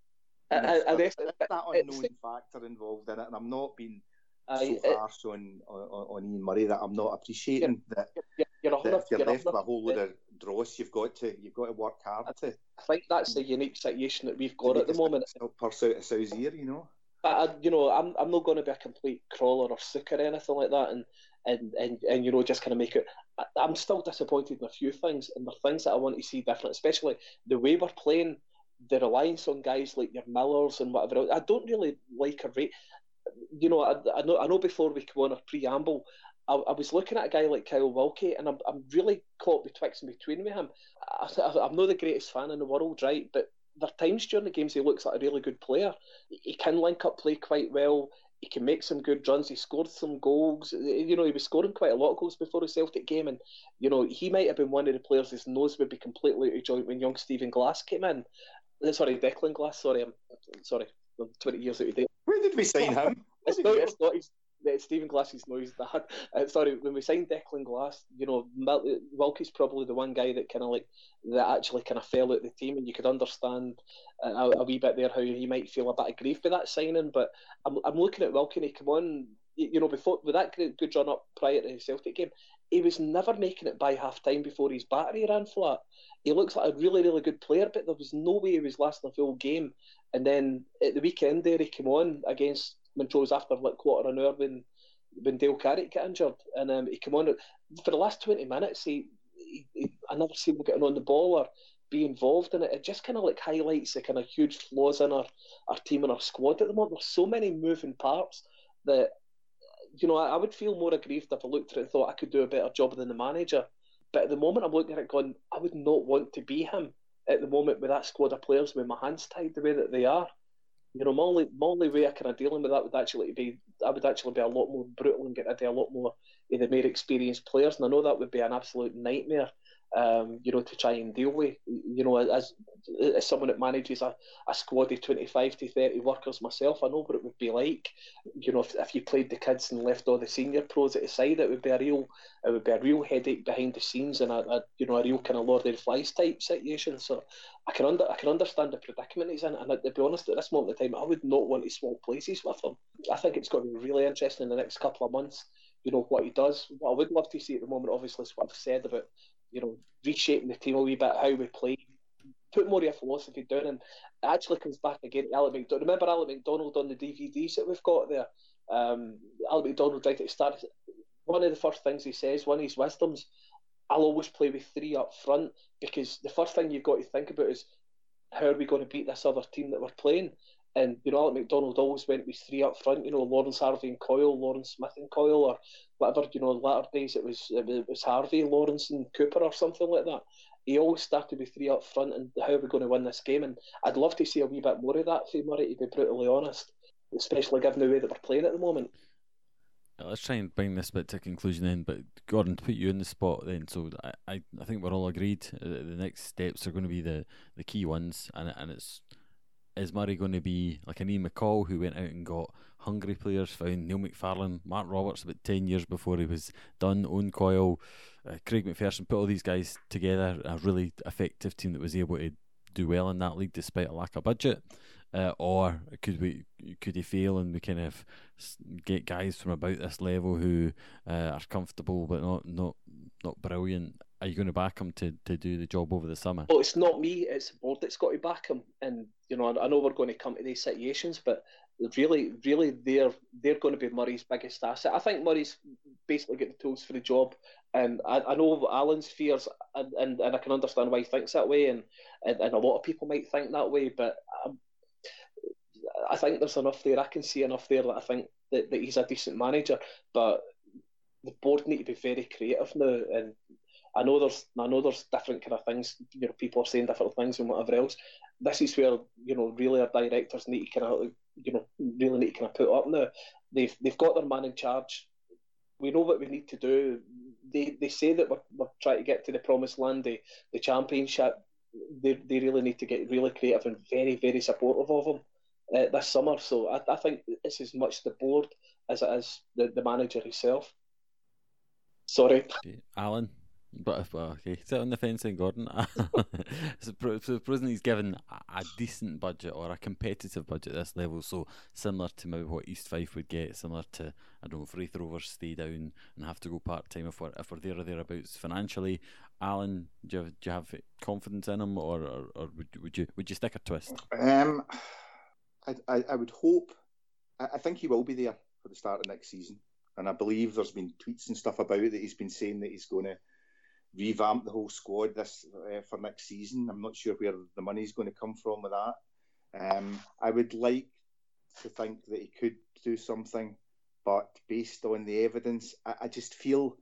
And I, I, that unknown factor involved in it, and I'm not being so harsh on, on, on Ian Murray that I'm not appreciating that, you're, you're that if you're, you're left with a whole load of dross, you've got to you've got to work hard to. I think that's the unique situation that we've got at the moment. Purse out of Sow's ear, you know. But uh, you know, I'm I'm not going to be a complete crawler or sook or anything like that, and and and, and you know, just kind of make it. I, I'm still disappointed in a few things, and there are things that I want to see different, especially the way we're playing the reliance on guys like your Millers and whatever. Else. I don't really like a rate you know, I, I, know I know before we come on our preamble, I, I, was looking at a guy like Kyle Wilkie, and I'm, I'm really caught betwixt and between with him. I, am not the greatest fan in the world, right? But there are times during the games he looks like a really good player. He can link up play quite well. He can make some good runs. He scored some goals. Eh, eh, you know, he was scoring quite a lot of goals before the Celtic game, and you know he might have been one of the players his nose would be completely out of joint when young Stephen Glass came in. Eh, sorry, Declan Glass. Sorry, I'm sorry. I'm 20 years out of date. Where did we sign him? it's not, it's not his, Stephen Glass's noise that. Uh, sorry, when we signed Declan Glass, you know, Wilkie's probably the one guy that kind of like that actually kind of fell out the team, and you could understand a, a, wee bit there how he might feel a bit of grief with that signing. But I'm, I'm looking at Wilkie, and he come on, you know, before with that good run up prior to the Celtic game, he was never making it by half time before his battery ran flat. He looks like a really, really good player, but there was no way he was lasting a full game. And then at the weekend there, he came on against Montrose after like quarter an hour when when Dale Carrick got injured, and um, he came on for the last twenty minutes. He, he, he I never him getting on the ball or be involved in it. It just kind of like highlights the kind of huge flaws in our our team and our squad at the moment. There's so many moving parts that you know I, I would feel more aggrieved if I looked at it and thought I could do a better job than the manager. But at the moment, I'm looking at it going, I would not want to be him at the moment with that squad of players with my hands tied the way that they are you know, my only, my only way of kind of dealing with that would actually be I would actually be a lot more brutal and get into a lot more of the more experienced players, and I know that would be an absolute nightmare um, you know, to try and deal with. You know, as as someone that manages a, a squad of 25 to 30 workers myself, I know what it would be like. You know, if, if you played the kids and left all the senior pros at the side, it would be a real it would be a real headache behind the scenes and a, a you know a real kind of Lord of the Flies type situation. So I can under I can understand the predicament he's in, and to be honest, at this moment in time, I would not want to swap places with him. I think it's going to be really interesting in the next couple of months you know what he does. What I would love to see at the moment, obviously, is what I've said about you know, reshaping the team a wee bit, how we play, put more of a philosophy down, and actually comes back again to Alec McDonald. Remember Alec McDonald on the DVDs that we've got there? Um, Alec McDonald right at the start. One of the first things he says, one of his wisdoms, I'll always play with three up front because the first thing you've got to think about is how are we going to beat this other team that we're playing? And you know, Alec McDonald always went with three up front. You know, Lawrence Harvey and Coyle, Lawrence Smith and Coyle, or whatever. You know, latter days it was it was Harvey, Lawrence, and Cooper, or something like that. He always started with three up front, and how are we going to win this game? And I'd love to see a wee bit more of that for Murray, to be brutally honest, especially given the way that we're playing at the moment. let's try and bring this bit to conclusion then. But Gordon, to put you in the spot then, so I, I, I think we're all agreed the next steps are going to be the, the key ones, and and it's is Murray going to be like an Ian McCall who went out and got hungry players, found Neil McFarlane, Mark Roberts about ten years before he was done, Owen Coyle, uh, Craig McPherson, put all these guys together, a really effective team that was able to do well in that league despite a lack of budget. Uh, or could we could he fail and we kind of get guys from about this level who uh, are comfortable but not not not brilliant? Are you going to back him to, to do the job over the summer? Well, it's not me; it's the board that's got to back him. And you know, I know we're going to come to these situations, but really, really, they're they're going to be Murray's biggest asset. I think Murray's basically got the tools for the job, and I, I know Alan's fears, and, and, and I can understand why he thinks that way, and, and, and a lot of people might think that way, but um, I think there's enough there. I can see enough there that I think that, that he's a decent manager, but the board need to be very creative now. And I know there's I know there's different kind of things. You know, people are saying different things and whatever else. This is where you know really our directors need to kind of you know really need to kind of put up now. They've they've got their man in charge. We know what we need to do. They they say that we're, we're trying to get to the promised land, the, the championship. They, they really need to get really creative and very very supportive of them uh, this summer. So I, I think it's as much the board as it is the, the manager himself. Sorry, Alan. But well, okay, sit on the fence then, Gordon. supposing he's given a, decent budget or a competitive budget at this level, so similar to maybe what East Fife would get, similar to I don't know if Raith Rovers stay down and have to go part time if we're if we're there or thereabouts financially. Alan, do you have, do you have confidence in him, or, or, or would would you would you stick a twist? Um, I, I, I would hope. I, I think he will be there for the start of next season, and I believe there's been tweets and stuff about it that he's been saying that he's going to revamp the whole squad this uh, for next season. I'm not sure where the money's going to come from with that. Um, I would like to think that he could do something, but based on the evidence, I, I just feel,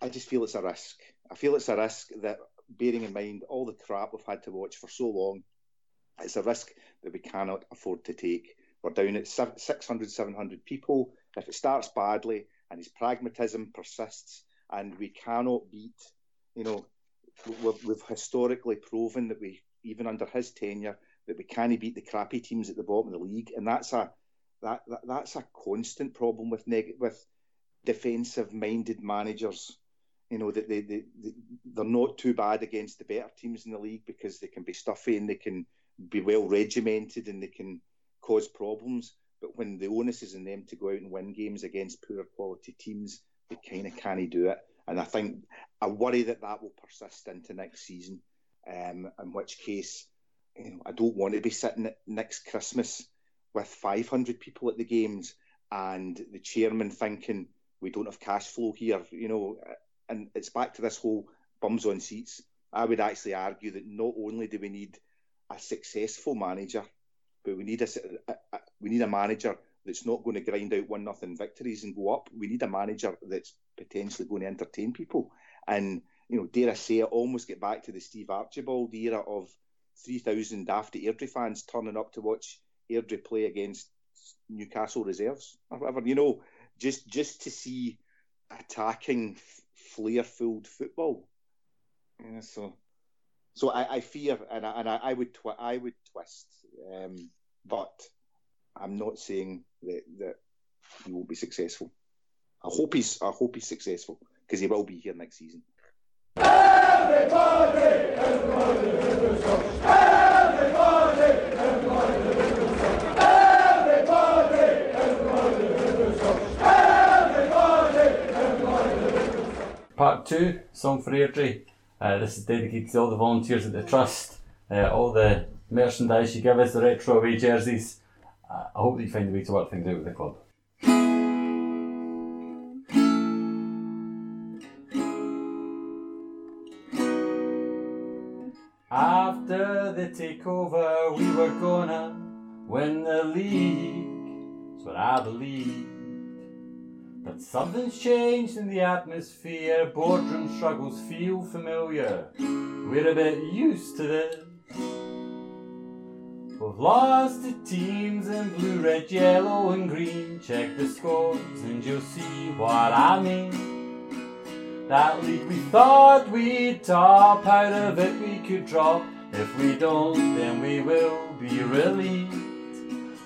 I just feel it's a risk. I feel it's a risk that, bearing in mind all the crap we've had to watch for so long, it's a risk that we cannot afford to take. We're down at 600, 700 people. If it starts badly and his pragmatism persists and we cannot beat, you know, we've, we've historically proven that we, even under his tenure, that we can't beat the crappy teams at the bottom of the league, and that's a that, that that's a constant problem with neg- with defensive minded managers. You know that they, they, they they're not too bad against the better teams in the league because they can be stuffy and they can be well regimented and they can cause problems. But when the onus is on them to go out and win games against poorer quality teams, they kind of can't do it. And I think I worry that that will persist into next season. Um, in which case, you know, I don't want to be sitting next Christmas with 500 people at the games and the chairman thinking we don't have cash flow here, you know. And it's back to this whole bums on seats. I would actually argue that not only do we need a successful manager, but we need a, a, a, we need a manager that's not going to grind out one nothing victories and go up. We need a manager that's potentially going to entertain people. And you know, dare I say it, almost get back to the Steve Archibald era of three thousand daft Airdrie fans turning up to watch Airdrie play against Newcastle reserves or whatever. You know, just just to see attacking, flair-filled football. Yeah, so so I, I fear, and I, and I, I would twi- I would twist, um, but I'm not saying that that he won't be successful. I hope he's I hope he's successful because he will be here next season. Everybody, everybody, Part two, song for Airdrie. Uh, this is dedicated to all the volunteers at the Trust, uh, all the merchandise you give us, the retro away jerseys. Uh, I hope that you find a way to work things out with the club. After the takeover, we were gonna win the league. That's what I believe. But something's changed in the atmosphere, boardroom struggles feel familiar. We're a bit used to this. We've lost to teams in blue, red, yellow, and green. Check the scores and you'll see what I mean. That league we thought we'd top, out of it we could drop. If we don't, then we will be relieved.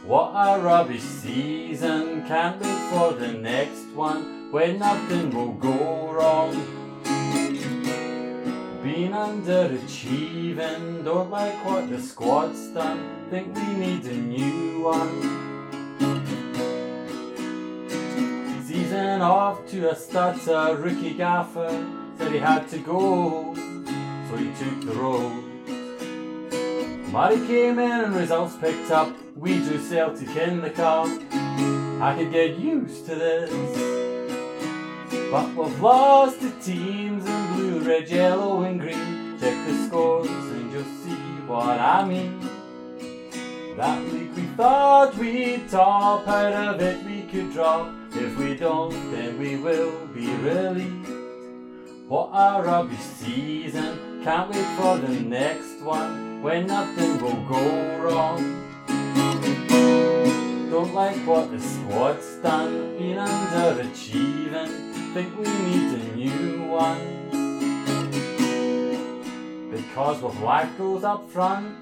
What a rubbish season, can't wait for the next one where nothing will go wrong. Been underachieving, don't like what the squad's done, think we need a new one. Season off to a stutter, rookie gaffer said he had to go, so he took the road. Murray came in and results picked up, we drew Celtic in the cup. I could get used to this. But we've lost the teams in blue, red, yellow, and green. Check the scores and you'll see what I mean. That league we thought we'd top, out of it we could drop. If we don't, then we will be relieved. What a rubbish season, can't wait for the next one when nothing will go wrong. Don't like what the squad's done, been underachieving think we need a new one. Because with black goes up front,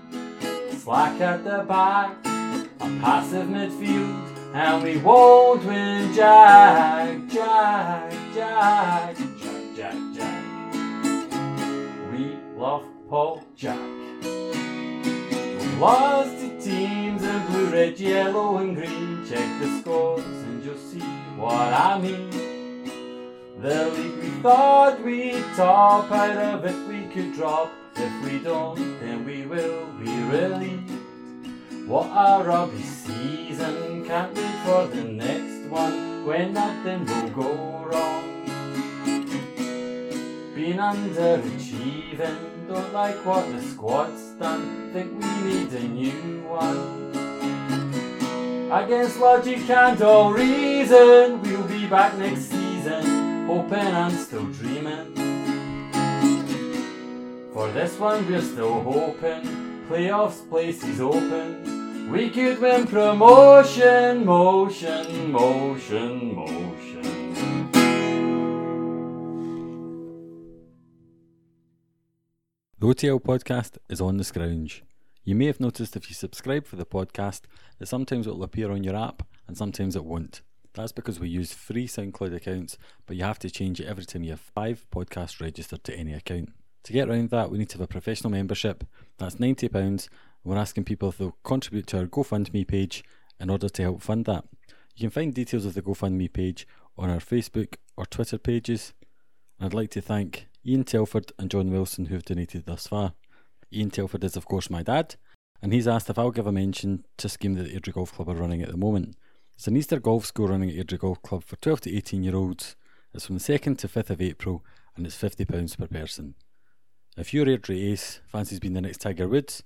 slack at the back, a passive midfield, and we won't win Jack, Jack, Jack, Jack, Jack, Jack. We love Paul Jack. Lost to teams in blue, red, yellow, and green. Check the scores and you'll see what I mean. The league we thought we'd top, out of it we could drop. If we don't, then we will be relieved. What a rugby season, can't wait for the next one when nothing will go wrong. Been underachieving, don't like what the squad's done, think we need a new one. Against logic and all reason, we'll be back next season hoping and still dreaming. For this one, we're still hoping. Playoffs places open. We could win promotion, motion, motion, motion. OTL podcast is on the scrounge. You may have noticed if you subscribe for the podcast that sometimes it will appear on your app and sometimes it won't. That's because we use free SoundCloud accounts, but you have to change it every time you have five podcasts registered to any account. To get around that, we need to have a professional membership. That's £90. We're asking people if they'll contribute to our GoFundMe page in order to help fund that. You can find details of the GoFundMe page on our Facebook or Twitter pages. I'd like to thank Ian Telford and John Wilson who have donated thus far. Ian Telford is, of course, my dad, and he's asked if I'll give a mention to a scheme that the Airdrie Golf Club are running at the moment. It's an Easter golf school running at Airdrie Golf Club for 12 to 18 year olds. It's from the 2nd to 5th of April and it's £50 per person. If you're Airdrie Ace, fancies being the next Tiger Woods,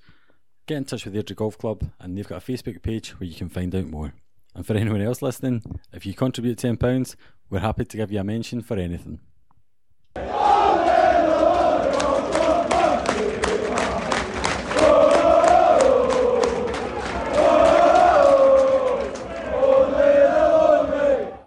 get in touch with Airdrie Golf Club and they've got a Facebook page where you can find out more. And for anyone else listening, if you contribute £10, we're happy to give you a mention for anything.